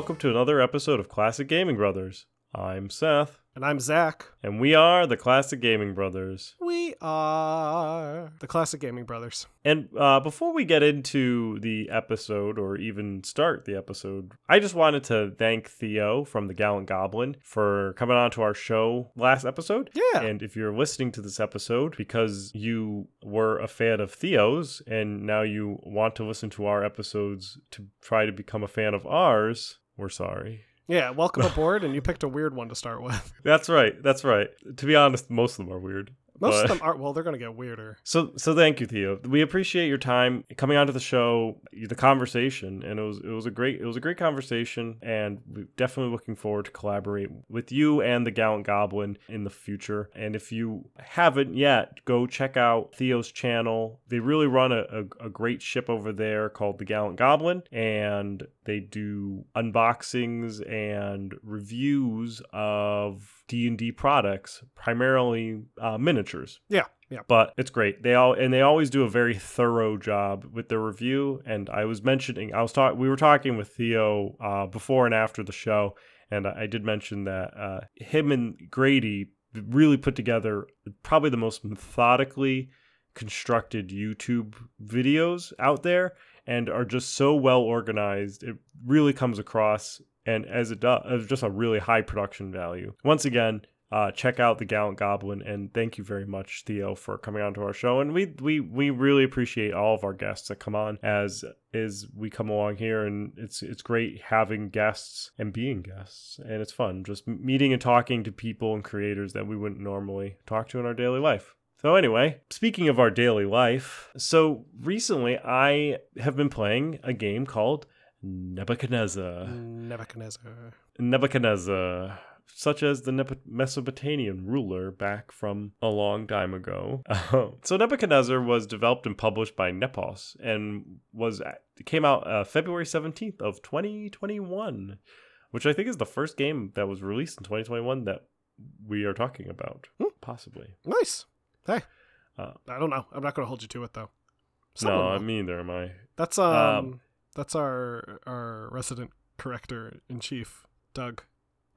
Hey there, everybody. Welcome to another episode of Classic Gaming Brothers. I'm Seth, And I'm Zach. and we are the Classic Gaming Brothers. We are the Classic Gaming Brothers. And uh, before we get into the episode or even start the episode, I just wanted to thank Theo from the Gallant Goblin for coming on to our show last episode. Yeah. And if you're listening to this episode because you were a fan of Theo's and now you want to listen to our episodes to try to become a fan of ours, we're sorry. Yeah, welcome aboard. and you picked a weird one to start with. That's right. That's right. To be honest, most of them are weird. Most But- of them are, well, they're going to get weirder. So so thank you, Theo. We appreciate your time coming onto the show, the conversation, and it was it was a great it was a great conversation, and we're definitely looking forward to collaborate with you and the Gallant Goblin in the future. And if you haven't yet, go check out Theo's channel. They really run a, a, a great ship over there called the Gallant Goblin, and they do unboxings and reviews of D&D products, primarily uh, miniatures Yeah, yeah. but it's great. They all and they always do a very thorough job with their review. And I was mentioning, I was talking, we were talking with Theo uh, before and after the show, and I, I did mention that uh, him and Grady really put together probably the most methodically constructed YouTube videos out there, and are just so well organized. It really comes across. And as it does, as just a really high production value. Once again, uh, check out the Gallant Goblin, and thank you very much, Theo, for coming on to our show. And we we we really appreciate all of our guests that come on as as we come along here, and it's it's great having guests and being guests, and it's fun just meeting and talking to people and creators that we wouldn't normally talk to in our daily life. So anyway, speaking of our daily life, so recently I have been playing a game called Nebuchadnezzar. Nebuchadnezzar. Nebuchadnezzar, such as the Mesopotamian ruler back from a long time ago. so Nebuchadnezzar was developed and published by Nepos and was came out uh, February 17th of 2021, which I think is the first game that was released in 2021 that we are talking about, Hmm. possibly. Nice. Hey. Uh, I don't know. I'm not going to hold you to it, though. Someone no, will. me neither am I. That's um, um, that's our our resident corrector in chief, Doug.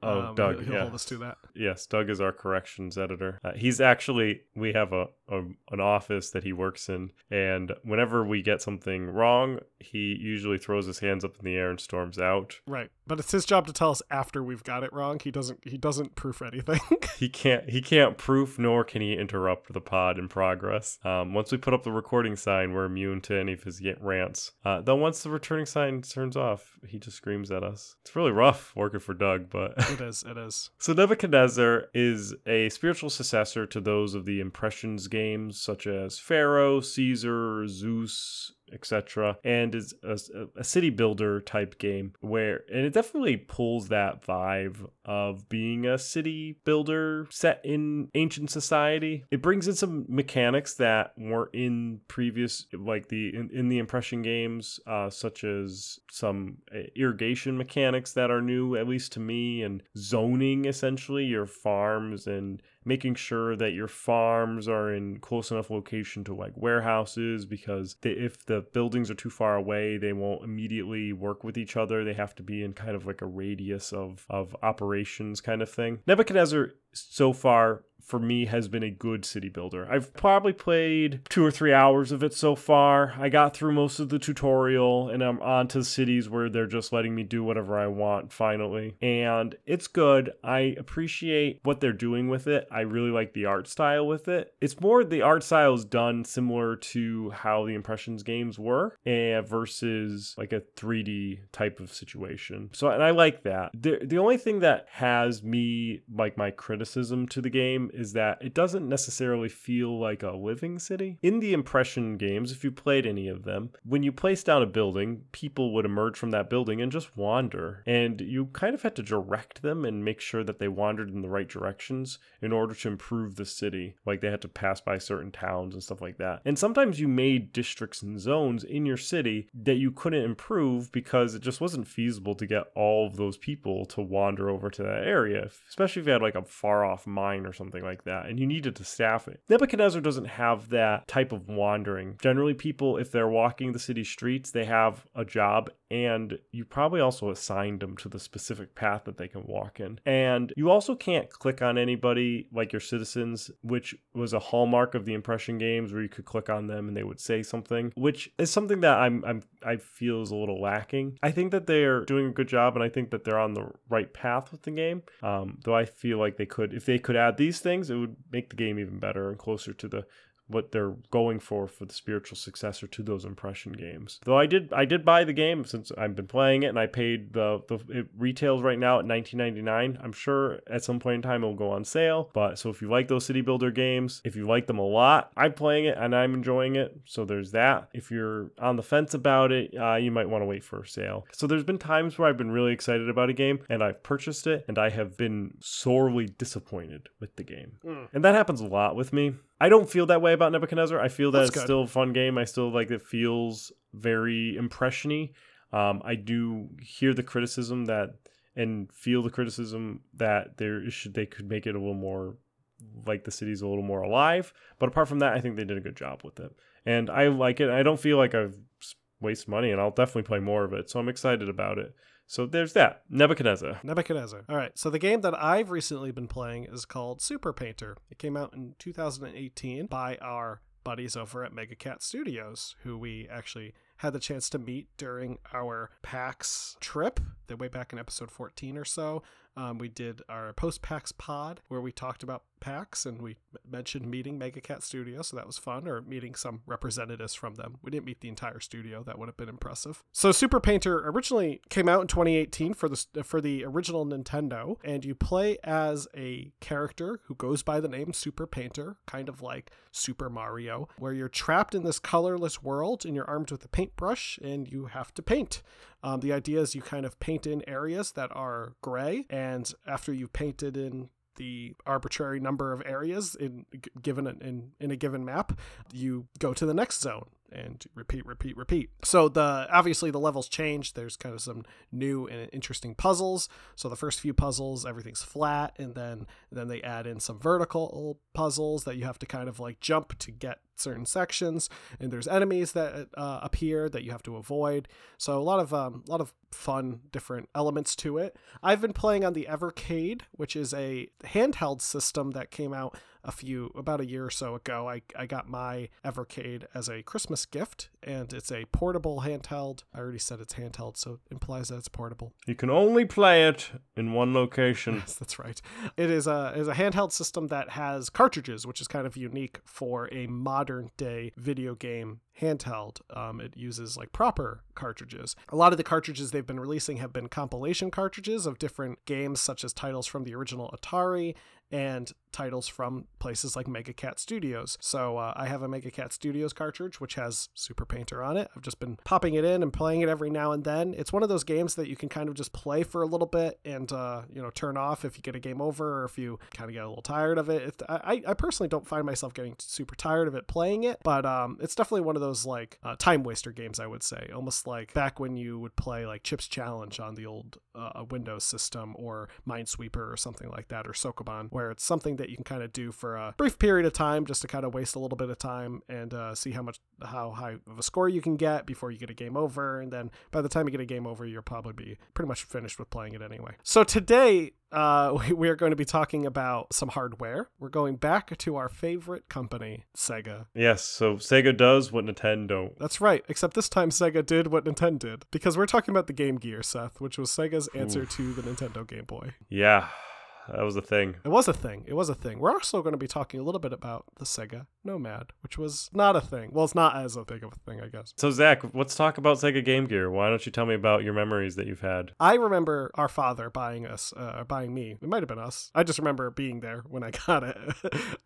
Oh, Um, Doug, He'll, he'll yeah. hold us to that. Yes, Doug is our corrections editor. Uh, he's actually we have a, a an office that he works in, and whenever we get something wrong, he usually throws his hands up in the air and storms out. Right, but it's his job to tell us after we've got it wrong. He doesn't. He doesn't proof anything. He can't he can't proof nor can he interrupt the pod in progress. Um, once we put up the recording sign, we're immune to any of his rants. Uh, though once the returning sign turns off, he just screams at us. It's really rough working for Doug, but. it is. It is. So Nebuchadnezzar is a spiritual successor to those of the Impressions games, such as Pharaoh, Caesar, Zeus, etc., and is a, a city builder type game where, and it definitely pulls that vibe of being a city builder set in ancient society. It brings in some mechanics that weren't in previous, like the in, in the Impression games, uh, such as some uh, irrigation mechanics that are new, at least to me, and zoning essentially your farms and making sure that your farms are in close enough location to like warehouses because they, if the buildings are too far away they won't immediately work with each other. They have to be in kind of like a radius of of operations kind of thing. Nebuchadnezzar so far for me has been a good city builder. I've probably played two or three hours of it so far. I got through most of the tutorial and I'm on to cities where they're just letting me do whatever I want finally. And it's good. I appreciate what they're doing with it. I really like the art style with it. It's more the art style is done similar to how the Impressions games were and versus like a 3D type of situation. So and I like that. The the only thing that has me like my criticism to the game is that it doesn't necessarily feel like a living city. In the Impression games, if you played any of them, when you place down a building, people would emerge from that building and just wander. And you kind of had to direct them and make sure that they wandered in the right directions in order to improve the city. Like they had to pass by certain towns and stuff like that. And sometimes you made districts and zones in your city that you couldn't improve because it just wasn't feasible to get all of those people to wander over to that area, especially if you had like a far off mine or something like that and you needed to staff it. Nebuchadnezzar doesn't have that type of wandering. Generally, people, if they're walking the city streets, they have a job and you probably also assigned them to the specific path that they can walk in. And you also can't click on anybody like your citizens, which was a hallmark of the impression games where you could click on them and they would say something, which is something that I'm, I'm I feel is a little lacking. I think that they're doing a good job, and I think that they're on the right path with the game. Um, though I feel like they could, if they could add these things, it would make the game even better and closer to the what they're going for for the spiritual successor to those impression games. Though I did I did buy the game since I've been playing it and I paid the the it retails right now at 19.99. I'm sure at some point in time it'll go on sale, but so if you like those city builder games, if you like them a lot, I'm playing it and I'm enjoying it. So there's that. If you're on the fence about it, uh, you might want to wait for a sale. So there's been times where I've been really excited about a game and I've purchased it and I have been sorely disappointed with the game. Mm. And that happens a lot with me. I don't feel that way about Nebuchadnezzar. I feel that That's it's good. still a fun game. I still like it feels very impressiony. Um, I do hear the criticism that and feel the criticism that there should they could make it a little more like the city's a little more alive. But apart from that, I think they did a good job with it, and I like it. I don't feel like I've wasted money, and I'll definitely play more of it. So I'm excited about it. So there's that Nebuchadnezzar. Nebuchadnezzar. All right. So the game that I've recently been playing is called Super Painter. It came out in 2018 by our buddies over at Mega Cat Studios, who we actually had the chance to meet during our PAX trip, the way back in episode 14 or so. Um, we did our post PAX pod where we talked about PAX and we mentioned meeting Mega Cat Studios, so that was fun, or meeting some representatives from them. We didn't meet the entire studio; that would have been impressive. So Super Painter originally came out in 2018 for the for the original Nintendo, and you play as a character who goes by the name Super Painter, kind of like Super Mario, where you're trapped in this colorless world and you're armed with a paintbrush and you have to paint. Um, the idea is you kind of paint in areas that are gray, and after you've painted in the arbitrary number of areas in given in in a given map, you go to the next zone and repeat, repeat, repeat. So the obviously the levels change. There's kind of some new and interesting puzzles. So the first few puzzles, everything's flat, and then then they add in some vertical puzzles that you have to kind of like jump to get certain sections. And there's enemies that uh, appear that you have to avoid. So a lot of um, a lot of fun different elements to it. I've been playing on the Evercade, which is a handheld system that came out a few about a year or so ago. I, I got my Evercade as a Christmas gift, and it's a portable handheld. I already said it's handheld, so it implies that it's portable. You can only play it in one location. Yes, that's right. It is a is a handheld system that has cartridges, which is kind of unique for a modern day video game handheld. Um, it uses like proper cartridges. A lot of the cartridges they've been releasing have been compilation cartridges of different games, such as titles from the original Atari and titles from places like Mega Cat Studios. So uh, I have a Mega Cat Studios cartridge which has Super Painter on it. I've just been popping it in and playing it every now and then. It's one of those games that you can kind of just play for a little bit and uh, you know turn off if you get a game over or if you kind of get a little tired of it. If, I I personally don't find myself getting super tired of it playing it, but um, it's definitely one of those like uh, time waster games I would say, almost like back when you would play like Chips Challenge on the old uh, Windows system or Minesweeper or something like that or Sokoban, where it's something that you can kind of do for a brief period of time just to kind of waste a little bit of time and uh, see how much how high of a score you can get before you get a game over and then by the time you get a game over you'll probably be pretty much finished with playing it anyway. So today uh, we, we are going to be talking about some hardware. We're going back to our favorite company sega. Yes, so Sega does what Nintendo don't. that's right except this time sega did what nintendo did because we're talking about the game gear seth which was sega's answer to the nintendo game boy. Yeah, that was a thing. It was a thing. It was a thing. We're also going to be talking a little bit about the Sega Nomad, which was not a thing. Well, it's not as a big of a thing, I guess. So Zach, let's talk about Sega Game Gear. Why don't you tell me about your memories that you've had? I remember our father buying us, uh, buying me. It might have been us. I just remember being there when I got it.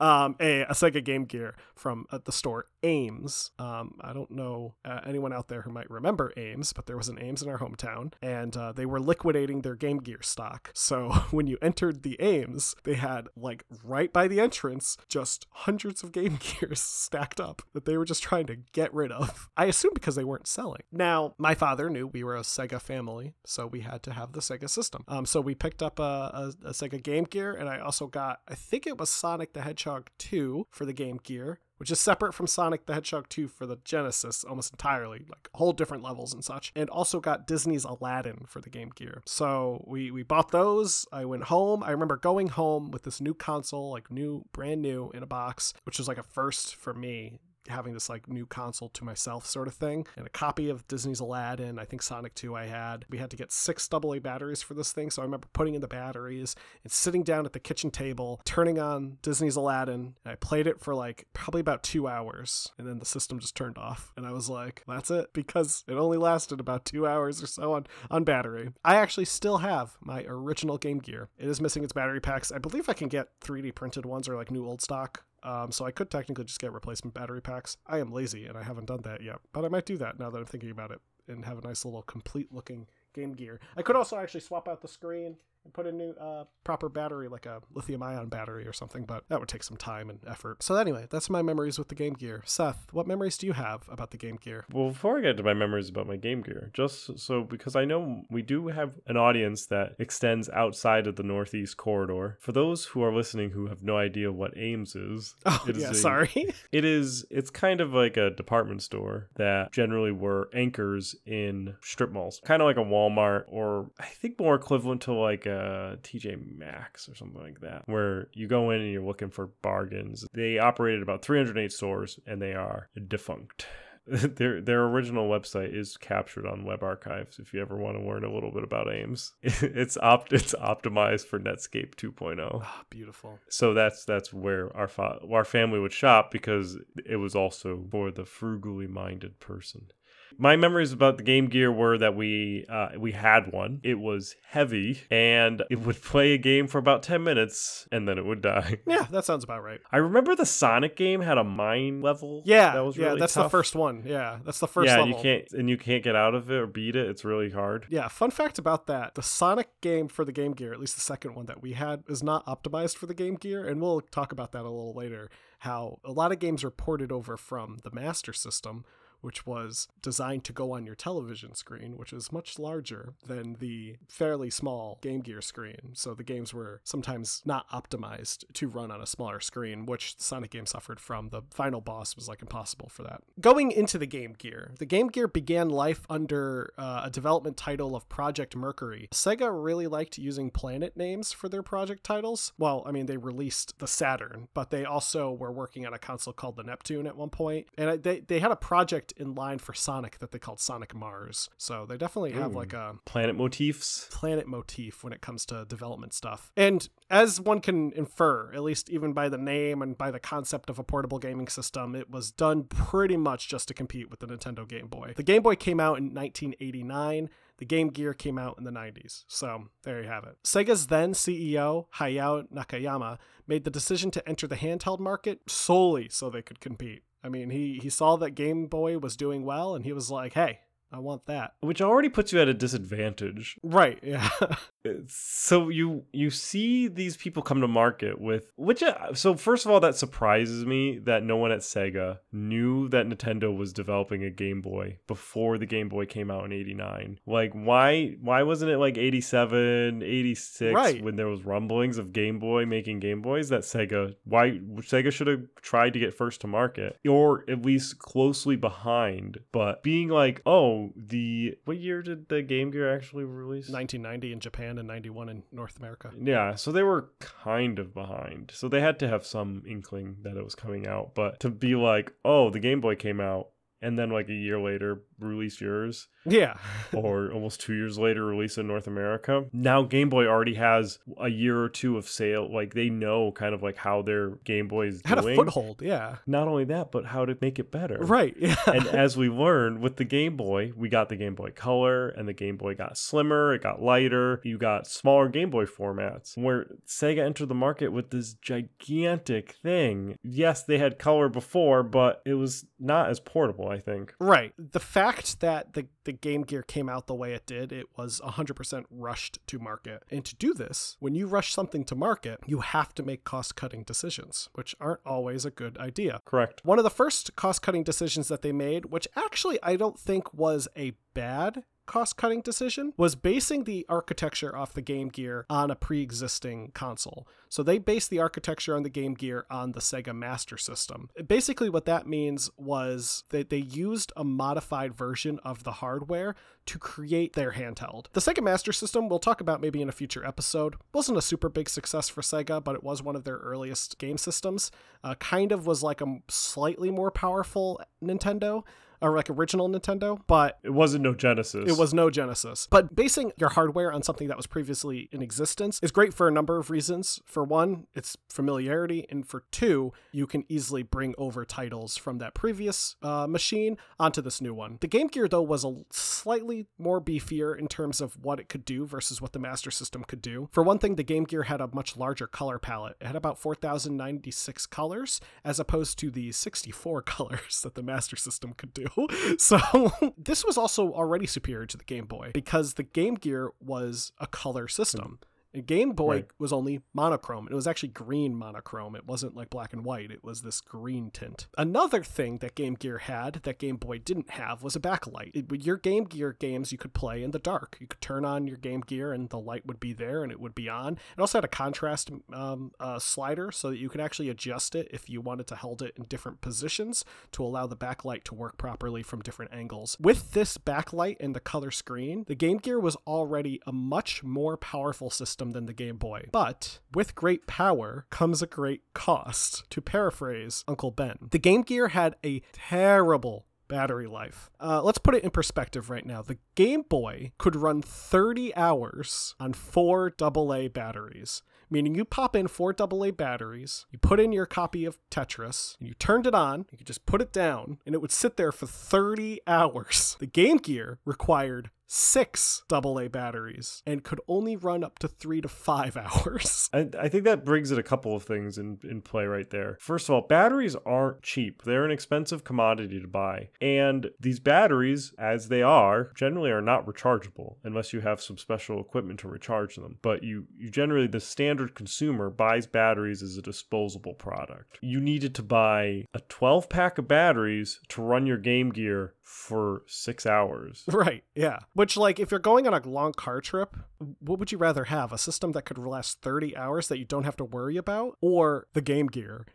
um, a, a Sega Game Gear from uh, the store Ames. Um, I don't know uh, anyone out there who might remember Ames, but there was an Ames in our hometown, and uh, they were liquidating their Game Gear stock. So when you entered the Ames, they had like right by the entrance just hundreds of Game Gears stacked up that they were just trying to get rid of. I assume because they weren't selling. Now, my father knew we were a Sega family, so we had to have the Sega system. Um, so we picked up a, a, a Sega Game Gear, and I also got, I think it was Sonic the Hedgehog 2 for the Game Gear which is separate from Sonic the Hedgehog 2 for the Genesis almost entirely, like whole different levels and such. And also got Disney's Aladdin for the Game Gear. So we we bought those. I went home. I remember going home with this new console, like new, brand new in a box, which was like a first for me having this like new console to myself sort of thing. And a copy of disney's aladdin i think sonic 2 i had. We had to get six aa batteries for this thing. So i remember putting in the batteries and sitting down at the kitchen table turning on disney's aladdin. I played it for like probably about two hours. And then the system just turned off. And i was like that's it because it only lasted about two hours or so on on battery. I actually still have my original game gear. It is missing its battery packs. I believe i can get 3d printed ones or like new old stock um, so I could technically just get replacement battery packs. I am lazy and I haven't done that yet, but I might do that now that I'm thinking about it and have a nice little complete looking Game Gear. I could also actually swap out the screen and put a new uh, proper battery, like a lithium ion battery or something, but that would take some time and effort. So, anyway, that's my memories with the Game Gear. Seth, what memories do you have about the Game Gear? Well, before I get to my memories about my Game Gear, just so because I know we do have an audience that extends outside of the Northeast corridor. For those who are listening who have no idea what Ames is, oh, yeah, a, sorry. it is, it's kind of like a department store that generally were anchors in strip malls, kind of like a Walmart or I think more equivalent to like a TJ Maxx or something like that, where you go in and you're looking for bargains. They operated about 308 stores and they are defunct. their their original website is captured on web archives if you ever want to learn a little bit about ames it's opt it's optimized for netscape 2.0 oh, ah, beautiful so that's that's where our fa- our family would shop because it was also for the frugally minded person my memories about the Game Gear were that we uh, we had one. It was heavy and it would play a game for about ten minutes and then it would die. Yeah, that sounds about right. I remember the Sonic game had a mine level. Yeah, that was really yeah. That's tough. the first one. Yeah, that's the first. Yeah, level. you can't and you can't get out of it or beat it. It's really hard. Yeah. Fun fact about that: the Sonic game for the Game Gear, at least the second one that we had, is not optimized for the Game Gear, and we'll talk about that a little later. How a lot of games are ported over from the Master System which was designed to go on your television screen, which is much larger than the fairly small Game Gear screen. So the games were sometimes not optimized to run on a smaller screen, which Sonic game suffered from. The final boss was like impossible for that. Going into the Game Gear, the Game Gear began life under uh, a development title of Project Mercury. Sega really liked using planet names for their project titles. Well, I mean, they released the Saturn, but they also were working on a console called the Neptune at one point, and they they had a project in line for Sonic that they called Sonic Mars. So they definitely have Ooh. like a planet motifs, planet motif when it comes to development stuff. And as one can infer, at least even by the name and by the concept of a portable gaming system, it was done pretty much just to compete with the Nintendo Game Boy. The Game Boy came out in 1989. The Game Gear came out in the 90s. So there you have it. Sega's then CEO, Hayao Nakayama, made the decision to enter the handheld market solely so they could compete. I mean, he he saw that Game Boy was doing well, and he was like, "Hey, I want that. Which already puts you at a disadvantage. Right, yeah. so you you see these people come to market with which uh, so first of all that surprises me that no one at Sega knew that Nintendo was developing a Game Boy before the Game Boy came out in 89. Like why why wasn't it like 87, 86 right. when there was rumblings of Game Boy making Game Boys that Sega why Sega should have tried to get first to market or at least closely behind, but being like, "Oh, Oh, the what year did the Game Gear actually release? 1990 in Japan and 91 in North America. Yeah, so they were kind of behind. So they had to have some inkling that it was coming out, but to be like, "Oh, the Game Boy came out." And then, like a year later, release yours. Yeah. or almost two years later, release in North America. Now Game Boy already has a year or two of sale. Like they know kind of like how their Game Boy is Had doing. a foothold, yeah. Not only that, but how to make it better. Right. Yeah. and as we learned with the Game Boy, we got the Game Boy Color, and the Game Boy got slimmer. It got lighter. You got smaller Game Boy formats. Where Sega entered the market with this gigantic thing. Yes, they had color before, but it was not as portable. I think. Right. The fact that the the Game Gear came out the way it did, it was 100% rushed to market. And to do this, when you rush something to market, you have to make cost cutting decisions, which aren't always a good idea. Correct. One of the first cost cutting decisions that they made, which actually I don't think was a bad cost cutting decision was basing the architecture off the Game Gear on a pre existing console. So they based the architecture on the Game Gear on the Sega Master System. Basically, what that means was that they used a modified version of the hardware to create their handheld. The Sega Master System, we'll talk about maybe in a future episode, wasn't a super big success for Sega, but it was one of their earliest game systems. Uh, kind of was like a slightly more powerful Nintendo or like original Nintendo, but it wasn't no Genesis. It was no Genesis. But basing your hardware on something that was previously in existence is great for a number of reasons. For one, it's familiarity, and for two, you can easily bring over titles from that previous uh, machine onto this new one. The Game Gear, though, was a slightly more beefier in terms of what it could do versus what the Master System could do. For one thing, the Game Gear had a much larger color palette. It had about 4,096 colors as opposed to the 64 colors that the Master System could do. So this was also already superior to the Game Boy because the Game Gear was a color system. Game Boy right. was only monochrome. It was actually green monochrome. It wasn't like black and white. It was this green tint. Another thing that Game Gear had that Game Boy didn't have was a backlight. It, your Game Gear games you could play in the dark. You could turn on your Game Gear and the light would be there and it would be on. It also had a contrast um, uh, slider so that you could actually adjust it if you wanted to hold it in different positions to allow the backlight to work properly from different angles. With this backlight and the color screen, the Game Gear was already a much more powerful system system than the Game Boy. But with great power comes a great cost, to paraphrase Uncle Ben. The Game Gear had a terrible battery life. Uh, let's put it in perspective right now. The Game Boy could run 30 hours on four AA batteries meaning you pop in four AA batteries, you put in your copy of Tetris, and you turned it on, you could just put it down, and it would sit there for 30 hours. The Game Gear required six AA batteries and could only run up to three to five hours. I, I think that brings in a couple of things in, in play right there. First of all, batteries aren't cheap, they're an expensive commodity to buy. And these batteries, as they are, generally are not rechargeable unless you have some special equipment to recharge them. But you, you generally, the standard consumer buys batteries as a disposable product. You needed to buy a 12 pack of batteries to run your Game Gear for six hours. Right, yeah. Which, like, if you're going on a long car trip, what would you rather have? A system that could last 30 hours that you don't have to worry about? Or the Game Gear?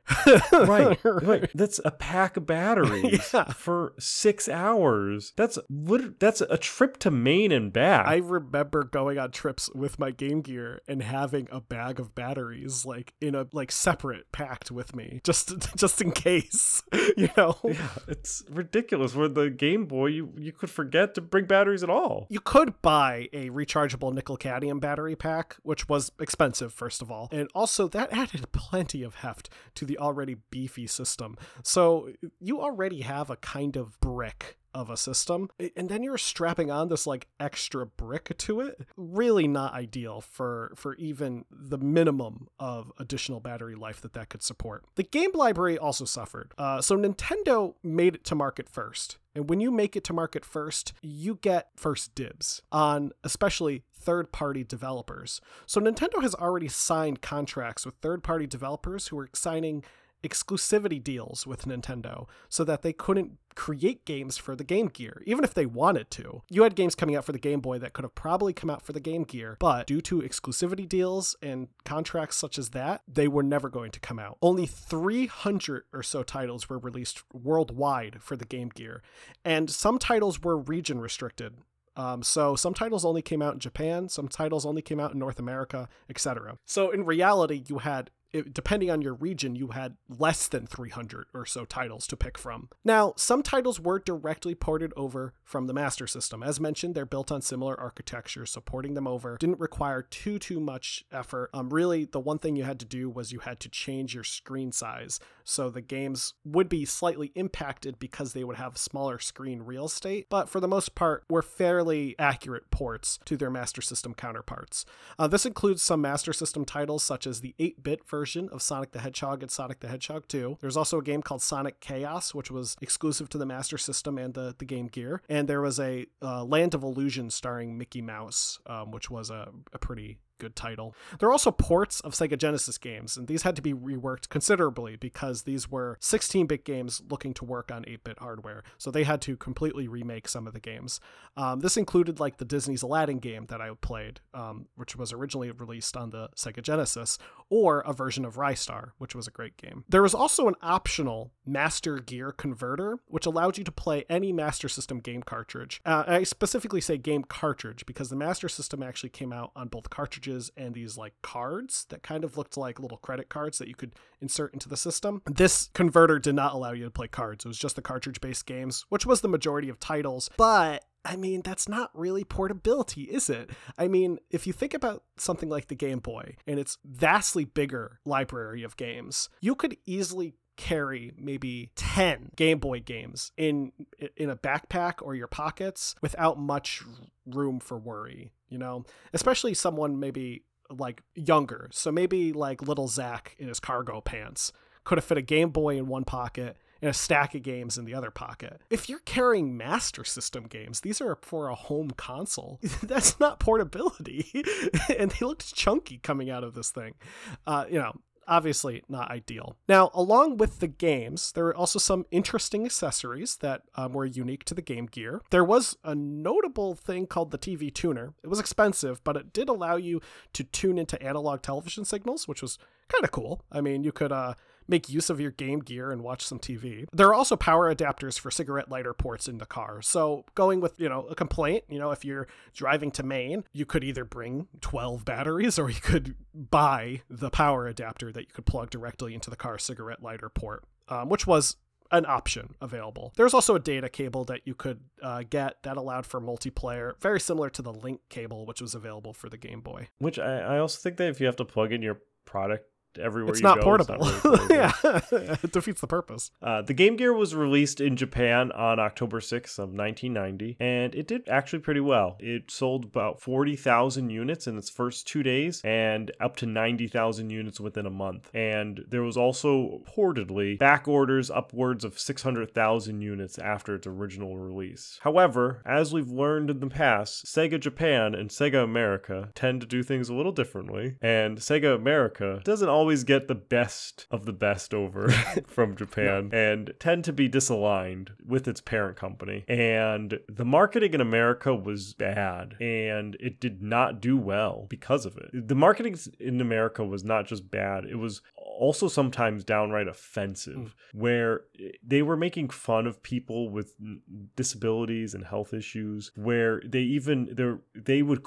right, right. That's a pack of batteries yeah. for six hours. That's what, that's a trip to Maine and back. I remember going on trips with my Game Gear and having a bag of batteries, like, in a, like, separate packed with me, just, just in case, you know? Yeah, it's ridiculous. Where the Game Boy, you, you could forget to bring batteries at all. You could buy a rechargeable nickel cadmium battery pack, which was expensive, first of all. And also, that added plenty of heft to the already beefy system. So you already have a kind of brick of a system and then you're strapping on this like extra brick to it. Really not ideal for for even the minimum of additional battery life that that could support. The game library also suffered. Uh, so nintendo made it to market first and when you make it to market first, you get first dibs on especially third party developers. So Nintendo has already signed contracts with third party developers who are signing exclusivity deals with Nintendo so that they couldn't create games for the Game Gear, even if they wanted to. You had games coming out for the Game Boy that could have probably come out for the Game Gear, but due to exclusivity deals and contracts such as that, they were never going to come out. Only 300 or so titles were released worldwide for the Game Gear, and some titles were region restricted. Um, so some titles only came out in Japan, some titles only came out in North America, etc. So in reality, you had it, depending on your region, you had less than 300 or so titles to pick from. Now, some titles were directly ported over from the Master System. As mentioned, they're built on similar architecture, so porting them over didn't require too too much effort. Um, really, the one thing you had to do was you had to change your screen size, so the games would be slightly impacted because they would have smaller screen real estate. But for the most part, were fairly accurate ports to their Master System counterparts. Uh, this includes some Master System titles such as the 8-bit version version of Sonic the Hedgehog and Sonic the Hedgehog 2. There's also a game called Sonic Chaos, which was exclusive to the Master System and the, the Game Gear. And there was a uh, Land of Illusion starring Mickey Mouse, um, which was a, a pretty good title. There are also ports of Sega Genesis games, and these had to be reworked considerably because these were 16 bit games looking to work on 8 bit hardware. So they had to completely remake some of the games. Um, this included like the Disney's Aladdin game that I played, um, which was originally released on the Sega Genesis, or a version of Ristar, which was a great game. There was also an optional Master Gear converter, which allowed you to play any Master System game cartridge. Uh, I specifically say game cartridge because the Master System actually came out on both cartridges and these like cards that kind of looked like little credit cards that you could insert into the system. This converter did not allow you to play cards. It was just the cartridge based games, which was the majority of titles. But I mean, that's not really portability, is it? I mean, if you think about something like the Game Boy and its vastly bigger library of games, you could easily carry maybe 10 Game Boy games in in a backpack or your pockets without much room for worry, you know? Especially someone maybe like younger. So maybe like little Zach in his cargo pants could have fit a Game Boy in one pocket and a stack of games in the other pocket. If you're carrying Master System games, these are for a home console. That's not portability. and they looked chunky coming out of this thing. Uh, you know, obviously not ideal. Now, along with the games, there were also some interesting accessories that um, were unique to the Game Gear. There was a notable thing called the TV tuner. It was expensive, but it did allow you to tune into analog television signals, which was kind of cool. I mean, you could uh, make use of your Game Gear and watch some TV. There are also power adapters for cigarette lighter ports in the car. So going with, you know, a complaint, you know, if you're driving to Maine, you could either bring 12 batteries or you could buy the power adapter that you could plug directly into the car cigarette lighter port, um, which was an option available. There's also a data cable that you could uh, get that allowed for multiplayer, very similar to the Link cable, which was available for the Game Boy. Which I, I also think that if you have to plug in your product everywhere it's you not go. Portable. It's not really portable. yeah, it defeats the purpose. Uh, the Game Gear was released in Japan on October 6th of 1990, and it did actually pretty well. It sold about 40,000 units in its first two days, and up to 90,000 units within a month. And there was also reportedly back orders upwards of 600,000 units after its original release. However, as we've learned in the past, Sega Japan and Sega America tend to do things a little differently, and Sega America doesn't always get the best of the best over from Japan no. and tend to be disaligned with its parent company. And the marketing in America was bad and it did not do well because of it. The marketing in America was not just bad, it was also sometimes downright offensive, mm. where they were making fun of people with disabilities and health issues, where they even they they would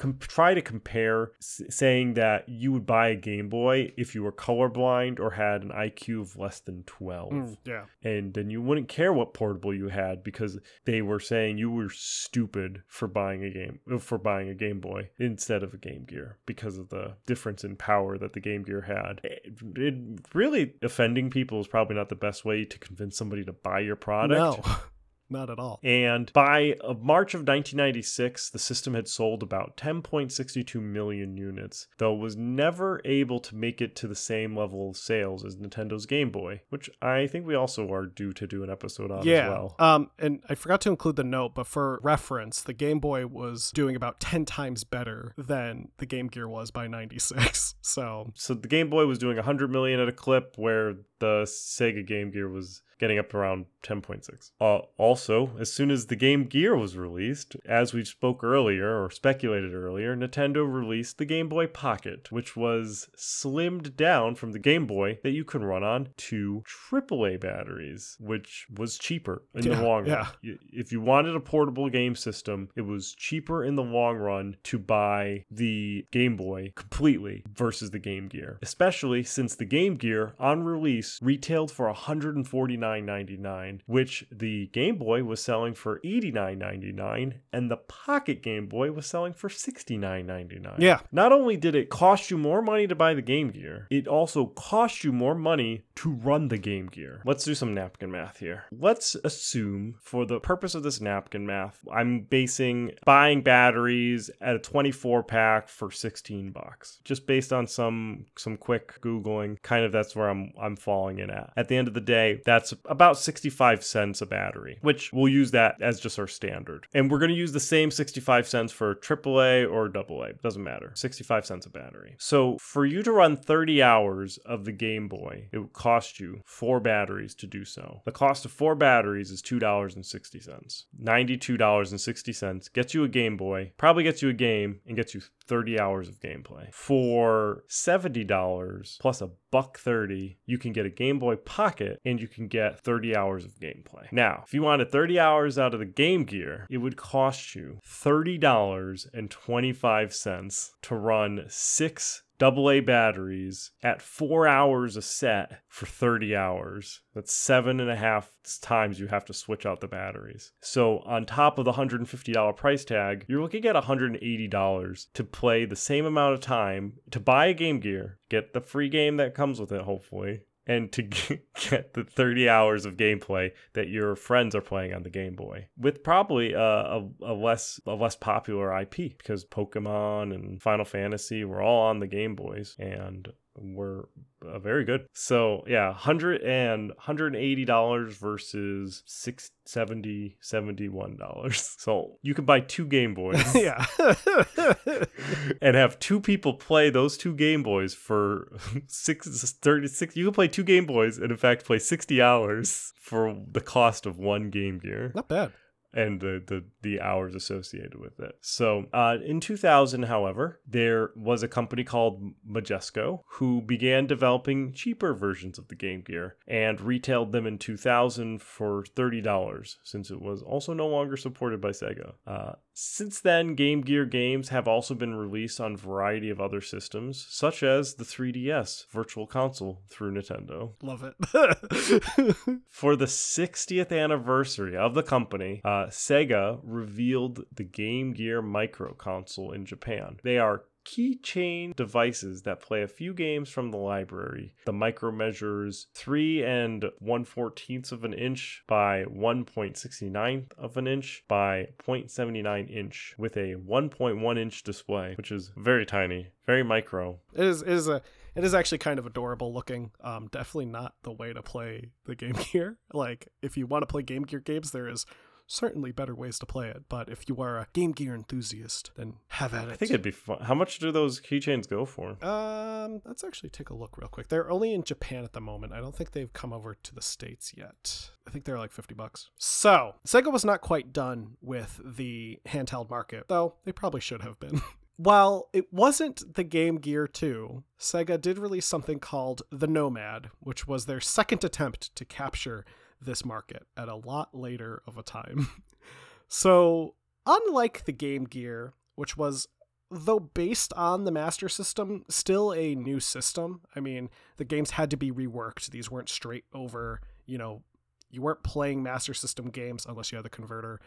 com- try to compare, s- saying that you would buy a Game Boy if you were colorblind or had an IQ of less than 12. Mm, yeah. And then you wouldn't care what portable you had because they were saying you were stupid for buying a game uh, for buying a Game Boy instead of a Game Gear because of the difference in power that the Game Gear had. It, it really offending people is probably not the best way to convince somebody to buy your product. No. Not at all. And by March of 1996, the system had sold about 10.62 million units, though was never able to make it to the same level of sales as Nintendo's Game Boy, which I think we also are due to do an episode on yeah. as well. Um, and I forgot to include the note, but for reference, the Game Boy was doing about 10 times better than the Game Gear was by 96. So, so the Game Boy was doing 100 million at a clip, where the Sega Game Gear was getting up around 10.6. Uh, also, as soon as the Game Gear was released, as we spoke earlier or speculated earlier, Nintendo released the Game Boy Pocket, which was slimmed down from the Game Boy that you could run on two AAA batteries, which was cheaper in yeah, the long run. Yeah. If you wanted a portable game system, it was cheaper in the long run to buy the Game Boy completely versus the Game Gear, especially since the Game Gear on release retailed for 149 $49.99, which the Game Boy was selling for $89.99 and the Pocket Game Boy was selling for $69.99. Yeah. Not only did it cost you more money to buy the Game Gear, it also cost you more money to run the Game Gear. Let's do some napkin math here. Let's assume for the purpose of this napkin math, I'm basing buying batteries at a 24 pack for 16 bucks. Just based on some some quick googling, kind of that's where I'm I'm falling in at. At the end of the day, that's about 65 cents a battery, which we'll use that as just our standard. And we're going to use the same 65 cents for AAA or AA. Doesn't matter. 65 cents a battery. So for you to run 30 hours of the Game Boy, it would cost you four batteries to do so. The cost of four batteries is $2.60. $92.60 gets you a Game Boy, probably gets you a game, and gets you 30 hours of gameplay. For $70 plus a buck 30, you can get a Game Boy Pocket and you can get 30 hours of gameplay. Now, if you wanted 30 hours out of the Game Gear, it would cost you $30.25 to run 6 AA batteries at four hours a set for 30 hours. That's seven and a half times you have to switch out the batteries. So, on top of the $150 price tag, you're looking at $180 to play the same amount of time to buy a Game Gear, get the free game that comes with it, hopefully, and to get the 30 hours of gameplay that your friends are playing on the Game Boy with probably a, a, a, less a less popular IP because Pokemon and Final Fantasy were all on the Game Boys and were uh, very good. So yeah, hundred and hundred and eighty dollars versus six seventy seventy one dollars. So you can buy two Game Boys, yeah, and have two people play those two Game Boys for six thirty six. You can play two Game Boys and in fact play sixty hours for the cost of one Game Gear. Not bad and the, the, the hours associated with it. So uh, in 2000, however, there was a company called Majesco who began developing cheaper versions of the Game Gear and retailed them in 2000 for $30 since it was also no longer supported by Sega. Uh, since then, Game Gear games have also been released on a variety of other systems, such as the 3DS Virtual Console through Nintendo. Love it. For the 60th anniversary of the company, uh, Sega revealed the Game Gear Micro console in Japan. They are keychain devices that play a few games from the library. The micro measures 3 and 1 14ths of an inch by 1.69 of an inch by 0.79 inch with a 1.1 inch display, which is very tiny, very micro. It is, it is a it is actually kind of adorable looking. Um, definitely not the way to play the Game Gear. Like, if you want to play Game Gear games, there is certainly better ways to play it. But if you are a Game Gear enthusiast, then have at it. I think it'd be fun. How much do those keychains go for? Um, let's actually take a look real quick. They're only in Japan at the moment. I don't think they've come over to the states yet. I think they're like 50 bucks. So, Sega was not quite done with the handheld market, though they probably should have been. While it wasn't the Game Gear 2, Sega did release something called the Nomad, which was their second attempt to capture this market at a lot later of a time. so, unlike the Game Gear, which was though based on the Master System, still a new system. I mean, the games had to be reworked. These weren't straight over, you know, you weren't playing Master System games unless you had the converter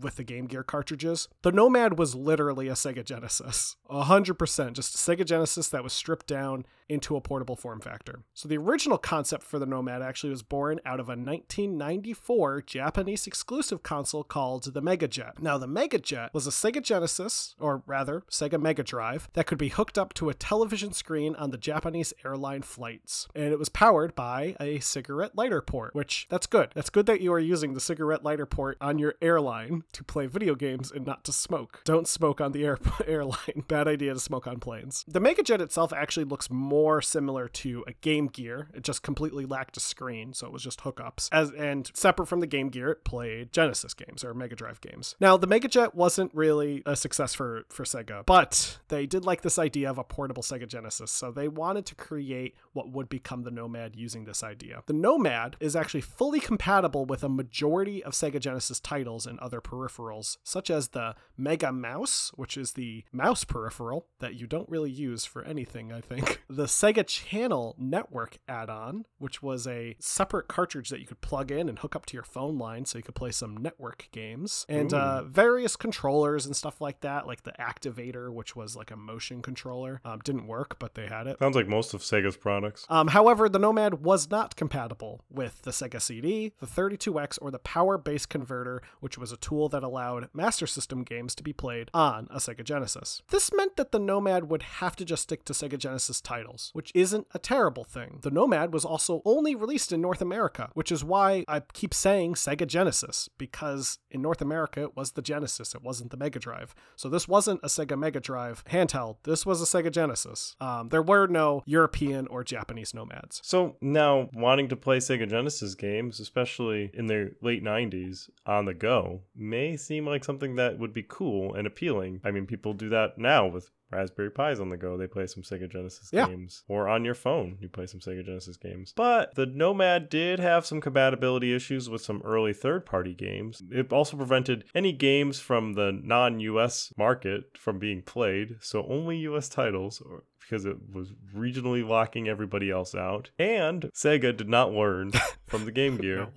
with the Game Gear cartridges. The Nomad was literally a Sega Genesis. 100% just a Sega Genesis that was stripped down into a portable form factor. So the original concept for the Nomad actually was born out of a 1994 Japanese exclusive console called the Mega Jet. Now the Mega Jet was a Sega Genesis, or rather Sega Mega Drive, that could be hooked up to a television screen on the Japanese airline flights. And it was powered by a cigarette lighter port, which that's good. That's good that you are using the cigarette lighter port on your airline to play video games and not to smoke. Don't smoke on the air- airline. Bad idea to smoke on planes. The Mega Jet itself actually looks more more similar to a Game Gear. It just completely lacked a screen, so it was just hookups. As and separate from the Game Gear, it played Genesis games or Mega Drive games. Now, the Mega Jet wasn't really a success for for Sega, but they did like this idea of a portable Sega Genesis, so they wanted to create what would become the Nomad using this idea. The Nomad is actually fully compatible with a majority of Sega Genesis titles and other peripherals, such as the Mega Mouse, which is the mouse peripheral that you don't really use for anything, I think. The Sega Channel Network add on, which was a separate cartridge that you could plug in and hook up to your phone line so you could play some network games, and uh, various controllers and stuff like that, like the Activator, which was like a motion controller. Um, didn't work, but they had it. Sounds like most of Sega's products. Um, however, the Nomad was not compatible with the Sega CD, the 32X, or the Power Base Converter, which was a tool that allowed Master System games to be played on a Sega Genesis. This meant that the Nomad would have to just stick to Sega Genesis titles, which isn't a terrible thing. The Nomad was also only released in North America, which is why I keep saying Sega Genesis, because in North America it was the Genesis, it wasn't the Mega Drive. So this wasn't a Sega Mega Drive handheld, this was a Sega Genesis. Um, there were no European or Japanese Nomads. So now, wanting to play Sega Genesis games, especially in the late 90s on the go, may seem like something that would be cool and appealing. I mean, people do that now with Raspberry Pis on the go. They play some Sega Genesis Yeah. games. Or on your phone, you play some Sega Genesis games. But the Nomad did have some compatibility issues with some early third party games. It also prevented any games from the non US market from being played. So only US titles, or because it was regionally locking everybody else out. And Sega did not learn from the Game Gear.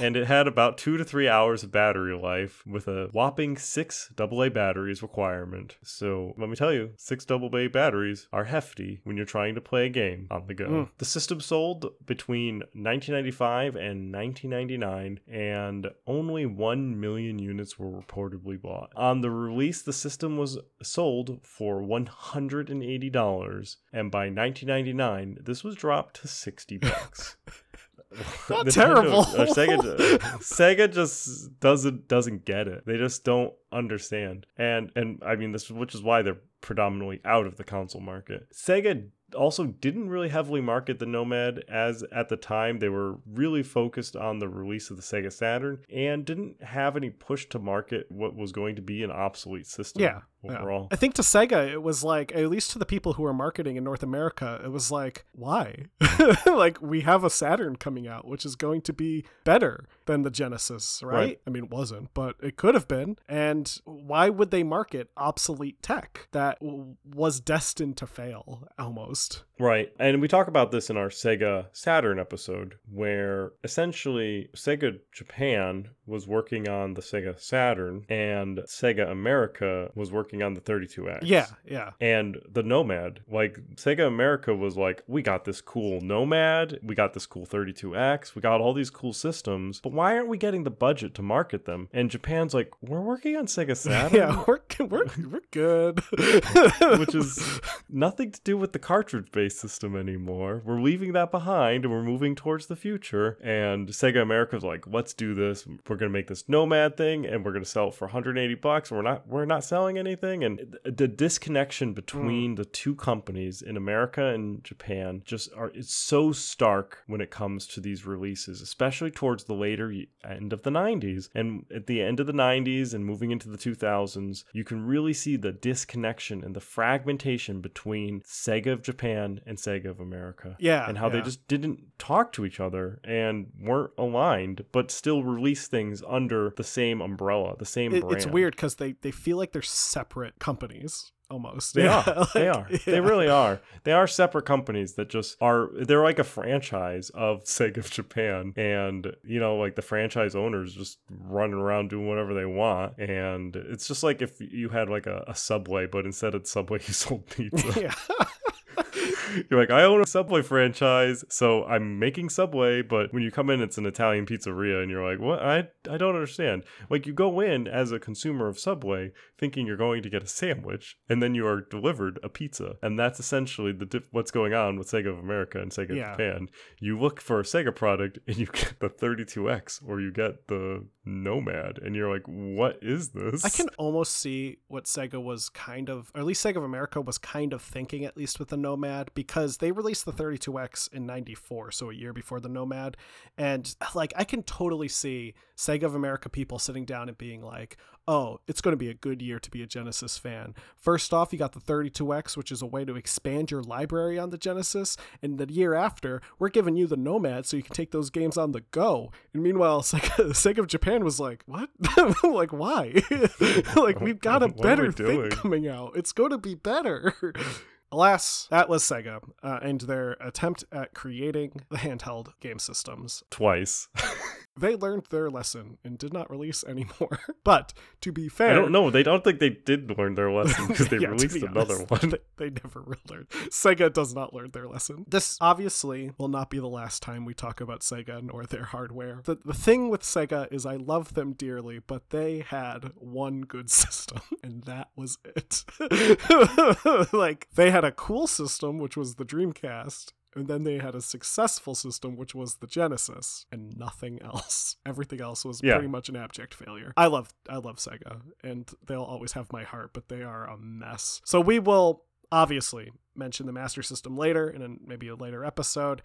And it had about two to three hours of battery life with a whopping six AA batteries requirement. So let me tell you, six AA batteries are hefty when you're trying to play a game on the go. Mm. The system sold between 1995 and 1999, and only 1 million units were reportedly bought. On the release, the system was sold for $180, and by 1999, this was dropped to 60 bucks. Not Nintendo- terrible. uh, Sega, Sega just doesn't doesn't get it. They just don't understand. And and I mean this, which is why they're predominantly out of the console market. Sega also didn't really heavily market the Nomad as at the time they were really focused on the release of the Sega Saturn and didn't have any push to market what was going to be an obsolete system Yeah. Yeah. I think to Sega, it was like, at least to the people who were marketing in North America, it was like, why? like, we have a Saturn coming out, which is going to be better than the Genesis, right? Right. I mean, it wasn't, but it could have been. And why would they market obsolete tech that w- was destined to fail almost? Right. And we talk about this in our Sega Saturn episode, where essentially Sega Japan was working on the Sega Saturn and Sega America was working on the 32X. Yeah, yeah. And the Nomad, like Sega America was like, we got this cool Nomad, we got this cool 32X, we got all these cool systems, but why aren't we getting the budget to market them? And Japan's like, we're working on Sega Saturn. Yeah, we're, we're, we're good. which is nothing to do with the cartridge based system anymore. We're leaving that behind and we're moving towards the future. And Sega America's like, let's do this. We're gonna make this Nomad thing and we're gonna sell it for 180 bucks. And we're not we're not selling anything. And the disconnection between mm. the two companies in America and Japan just are it's so stark when it comes to these releases, especially towards the later end of the 90s. And at the end of the 90s and moving into the 2000s, you can really see the disconnection and the fragmentation between Sega of Japan and Sega of America. Yeah, And how they just didn't talk to each other and weren't aligned, but still release things under the same umbrella, the same It- brand. it's weird because they, they feel like they're separate companies almost. They Yeah, are. they are. yeah. They really are. They are separate companies that just are. They're like a franchise of Sega of Japan, and you know, like the franchise owners just running around doing whatever they want. And it's just like if you had like a, a Subway, but instead of Subway, you sold pizza. yeah. You're like, I own a Subway franchise, so I'm making Subway, but when you come in, it's an Italian pizzeria, and you're like, what? I I don't understand. Like, you go in as a consumer of Subway thinking you're going to get a sandwich, and then you are delivered a pizza, and that's essentially the dif- what's going on with Sega of America and Sega Yeah. of Japan. You look for a Sega product, and you get the 32X, or you get the Nomad, and you're like, what is this? I can almost see what Sega was kind of, or at least Sega of America was kind of thinking, at least with the Nomad, because they released the 32X in 94, so a year before the Nomad. And like, I can totally see Sega of America people sitting down and being like, oh, it's going to be a good year to be a Genesis fan. First off, you got the 32X, which is a way to expand your library on the Genesis. And the year after, we're giving you the Nomad so you can take those games on the go. And meanwhile, Sega, Sega of Japan was like, what? like, why? like, we've got a What better thing coming out. It's going to be better. Alas, that was Sega uh, and their attempt at creating the handheld game systems. twice. they learned their lesson and did not release anymore. but to be fair, I don't know. They don't think they did learn their lesson because they Yeah, released be another honest, one. They, they never will learn. Sega does not learn their lesson. This obviously will not be the last time we talk about Sega nor their hardware. The, the thing with Sega is I love them dearly, but they had one good system, and that was it. like, they had a cool system, which was the Dreamcast. And then they had a successful system, which was the Genesis, and nothing else. Everything else was Yeah. pretty much an abject failure. I love, I love Sega, and they'll always have my heart, but they are a mess. So we will obviously mention the Master System later in a, maybe a later episode.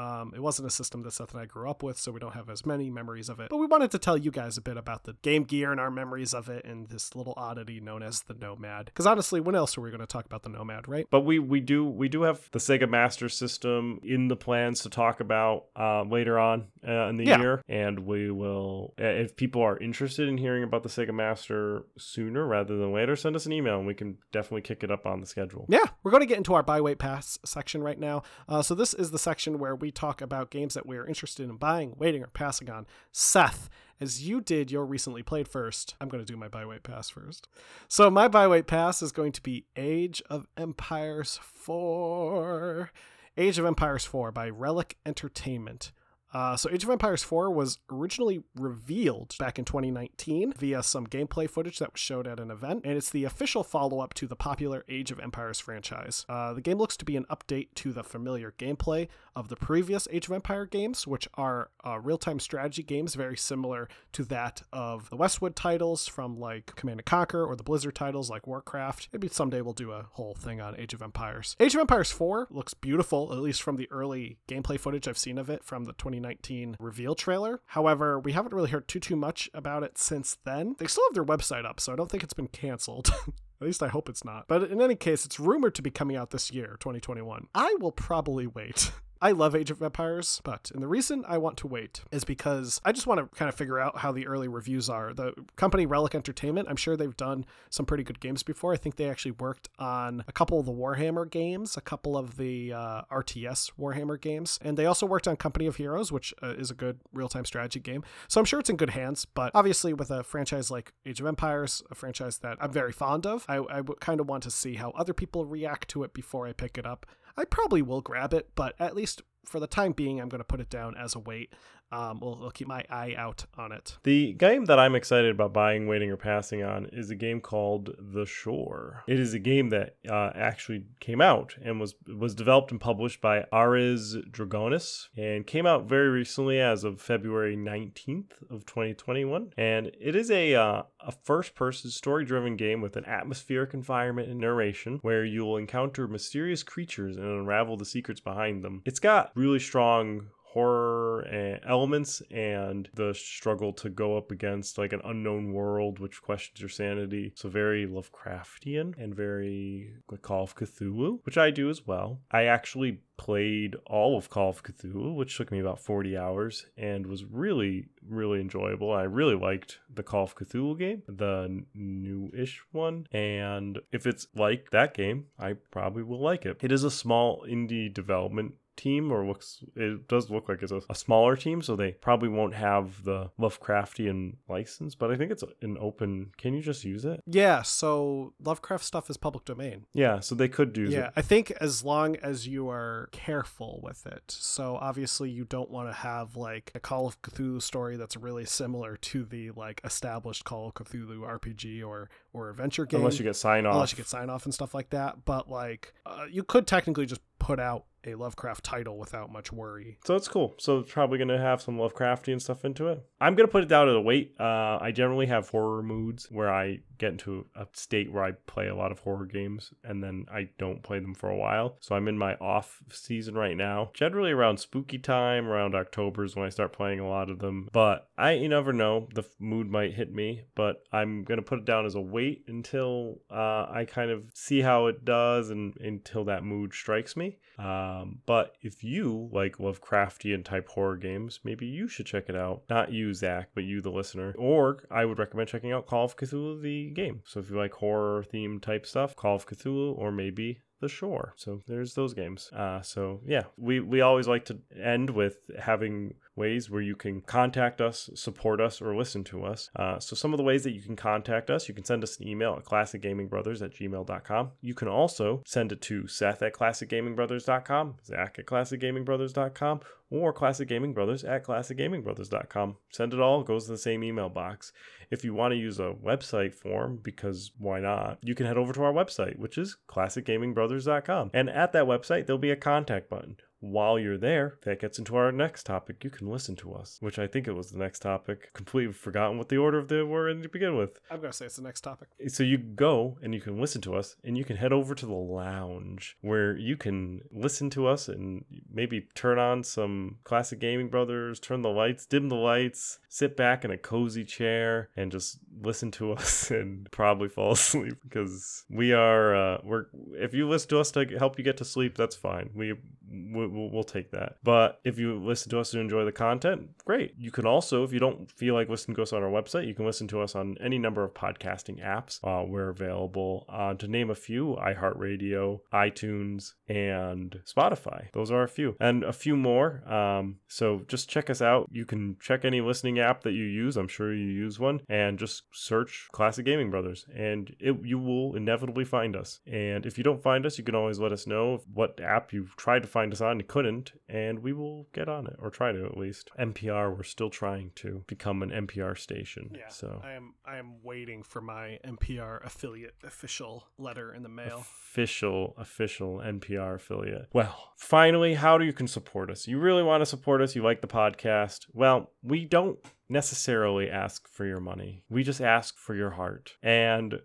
Um, it wasn't a system that Seth and I grew up with, so we don't have as many memories of it. But we wanted to tell you guys a bit about the Game Gear and our memories of it, and this little oddity known as the Nomad. Because honestly, when else are we going to talk about the Nomad, right? But we we do we do have the Sega Master System in the plans to talk about uh, later on uh, in the Yeah. year, and we will. uh, If people are interested in hearing about the Sega Master sooner rather than later, send us an email and we can definitely kick it up on the schedule. Yeah, we're going to get into our buy, wait, pass section right now. Uh, so this is the section where we talk about games that we are interested in buying, waiting, or passing on. Seth, as you did your recently played first, I'm going to do my buy, wait, pass first. So my buy, wait, pass is going to be Age of Empires 4. Age of Empires 4 by Relic Entertainment. Uh, so Age of Empires 4 was originally revealed back in 2019 via some gameplay footage that was showed at an event, and it's the official follow-up to the popular Age of Empires franchise. Uh, the game looks to be an update to the familiar gameplay of the previous Age of Empire games, which are uh, real-time strategy games very similar to that of the Westwood titles from like Command and Conquer or the Blizzard titles like Warcraft. Maybe someday we'll do a whole thing on Age of Empires. Age of Empires 4 looks beautiful, at least from the early gameplay footage I've seen of it from the 2019 reveal trailer. However, we haven't really heard too too much about it since then. They still have their website up, so I don't think it's been canceled. At least I hope it's not. But in any case, it's rumored to be coming out this year, 2021. I will probably wait. I love Age of Empires, but and the reason I want to wait is because I just want to kind of figure out how the early reviews are. The company Relic Entertainment, I'm sure they've done some pretty good games before. I think they actually worked on a couple of the Warhammer games, a couple of the uh, RTS Warhammer games, and they also worked on Company of Heroes, which uh, is a good real-time strategy game. So I'm sure it's in good hands. But obviously, with a franchise like Age of Empires, a franchise that I'm very fond of, I kind of want to see how other people react to it before I pick it up. I probably will grab it, but at least for the time being, I'm going to put it down as a wait. Um, we'll, we'll keep my eye out on it. The game that I'm excited about buying, waiting, or passing on is a game called The Shore. It is a game that uh, actually came out and was was developed and published by Ares Dragonis and came out very recently as of February 19th of 2021. And it is a uh, a first-person story-driven game with an atmospheric environment and narration where you will encounter mysterious creatures and unravel the secrets behind them. It's got really strong horror and elements and the struggle to go up against like an unknown world which questions your sanity. So very lovecraftian and very call of cthulhu which i do as well. I actually played all of call of cthulhu which took me about 40 hours and was really really enjoyable. I really liked the call of cthulhu game the new-ish one and if it's like that game i probably will like it. It is a small indie development team or looks it does look like it's a, a smaller team so they probably won't have the lovecraftian license but i think it's an open can you just use it Yeah, so Lovecraft stuff is public domain. yeah so they could do Yeah, it I think as long as you are careful with it. So obviously you don't want to have like a Call of Cthulhu story that's really similar to the like established Call of Cthulhu RPG or or adventure game. unless you get sign off unless you get sign off and stuff like that. But like uh, you could technically just put out a Lovecraft title without much worry. So it's cool. So it's probably going to have some Lovecraftian stuff into it. I'm going to put it down at a wait. Uh, I generally have horror moods where I get into a state where I play a lot of horror games and then I don't play them for a while. So I'm in my off season right now. Generally around spooky time, around October is when I start playing a lot of them. But I, you never know. The mood might hit me, but I'm going to put it down as a wait until uh, I kind of see how it does and until that mood strikes me. Um, but if you like Lovecraftian type horror games, maybe you should check it out. Not you, Zach, but you, the listener. Or I would recommend checking out Call of Cthulhu, the game. So if you like horror themed type stuff, Call of Cthulhu, or maybe the Shore. So there's those games. Uh, so yeah, we we always like to end with having ways where you can contact us, support us, or listen to us. Uh, so, some of the ways that you can contact us, you can send us an email at classicgamingbrothers at gmail.com. You can also send it to Seth at classicgamingbrothers.com, Zach at classicgamingbrothers.com, or Classic Gaming Brothers at classicgamingbrothers.com. Send it all, it goes to the same email box. If you want to use a website form, because why not, you can head over to our website, which is classicgamingbrothers.com. And at that website, there'll be a contact button while you're there, that gets into our next topic. You can listen to us, which I think it was the next topic. Completely forgotten what the order of the were in to begin with. I'm gonna say it's the next topic. So you go and you can listen to us, and you can head over to the lounge where you can listen to us and maybe turn on some classic gaming brothers, turn the lights, dim the lights, sit back in a cozy chair, and just listen to us and probably fall asleep because we are uh, we're if you listen to us to help you get to sleep, that's fine. We we'll, we'll, take that. But if you listen to us and enjoy the content, great. You can also, if you don't feel like listening to us on our website, you can listen to us on any number of podcasting apps. Uh, we're available, uh, to name a few, iHeartRadio, iTunes, and Spotify. Those are a few, and a few more. Um, so just check us out. You can check any listening app that you use. I'm sure you use one, and just search Classic Gaming Brothers, and it, you will inevitably find us. And if you don't find us, you can always let us know what app you've tried to find find us on. You couldn't, and we will get on it or try to at least. NPR, we're still trying to become an NPR station. Yeah. So I am I am waiting for my NPR affiliate official letter in the mail. Official official NPR affiliate. Well, finally, how do you can support us? You really want to support us? You like the podcast? Well, we don't necessarily ask for your money. We just ask for your heart. And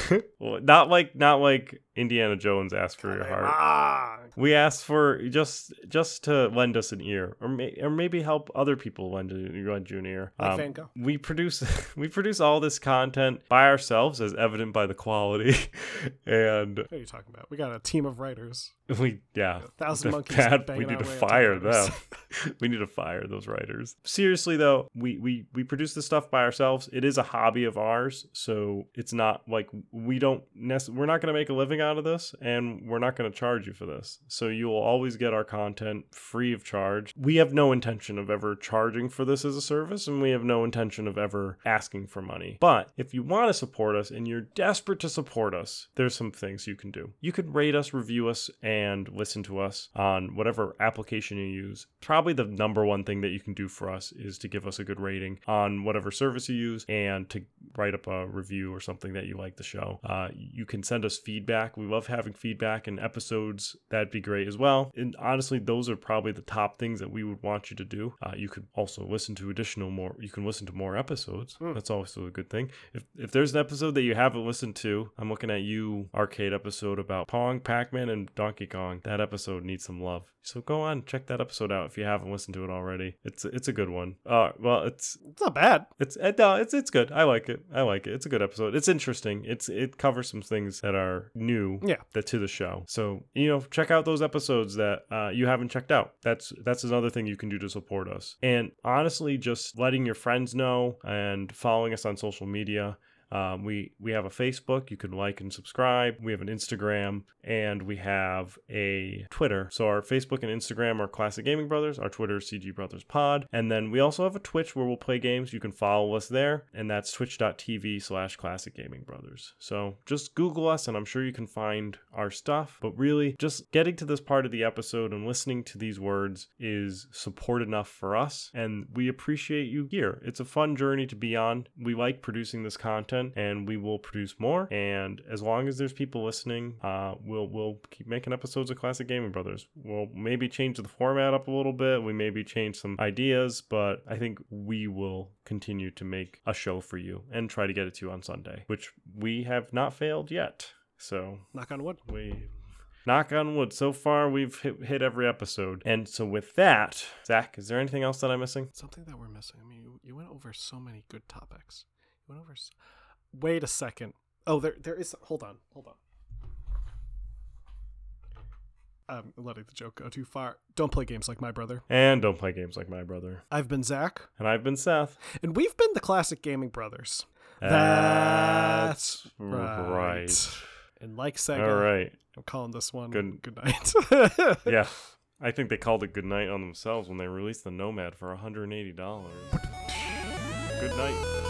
not like not like Indiana Jones asked for your heart. We ask for just just to lend us an ear, or may, or maybe help other people lend, lend you an ear. Um, We produce we produce all this content by ourselves, as evident by the quality. and what are you talking about? We got a team of writers. We yeah, a thousand monkeys. Bad, we need to fire them. we need to fire those writers. Seriously though, we we we produce this stuff by ourselves. It is a hobby of ours, so it's not like we don't. Nec- we're not going to make a living out of this, and we're not going to charge you for this. So you will always get our content free of charge. We have no intention of ever charging for this as a service, and we have no intention of ever asking for money. But if you want to support us and you're desperate to support us, there's some things you can do. You could rate us, review us, and listen to us on whatever application you use. Probably the number one thing that you can do for us is to give us a good rating on whatever service you use and to write up a review or something that you like the show. Uh, you can send us feedback. We love having feedback and episodes. That'd be great as well. And honestly, those are probably the top things that we would want you to do. Uh, you could also listen to additional more. You can listen to more episodes. Mm. That's also a good thing. If if there's an episode that you haven't listened to, I'm looking at you arcade episode about Pong, Pac-Man, and Donkey That episode needs some love. So go on, check that episode out if you haven't listened to it already. It's it's a good one. Uh, well, it's it's not bad. It's uh, no, it's it's good. I like it. I like it. It's a good episode. It's interesting. It's it covers some things that are new. Yeah. That to the show. So you know, check out those episodes that uh, you haven't checked out. That's that's another thing you can do to support us. And honestly, just letting your friends know and following us on social media um, we we have a Facebook. You can like and subscribe. We have an Instagram and we have a Twitter. So our Facebook and Instagram are Classic Gaming Brothers. Our Twitter is CG Brothers Pod. And then we also have a Twitch where we'll play games. You can follow us there, and that's twitch.tv slash Classic Gaming Brothers. So just Google us, and I'm sure you can find our stuff. But really, just getting to this part of the episode and listening to these words is support enough for us, and we appreciate you here. It's a fun journey to be on. We like producing this content content and we will produce more. And as long as there's people listening, uh, we'll we'll keep making episodes of Classic Gaming Brothers. We'll maybe change the format up a little bit. We maybe change some ideas, but I think we will continue to make a show for you and try to get it to you on Sunday, which we have not failed yet. So knock on wood. We knock on wood. So far, we've hit, hit, every episode. And so, with that, Zach, is there anything else that I'm missing? Something that we're missing. I mean, you, you went over so many good topics. You went over. So, wait a second. Oh, there there is. Hold on, hold on. I'm letting the joke go too far. Don't play games like my brother. And don't play games like my brother. I've been Zach. And I've been Seth. And we've been the classic gaming brothers. That's, That's right. right. And like Sega. All right. I'm calling this one Good- good night. Yeah. I think they called it good night on themselves when they released the Nomad for $180. Good night. Good, I already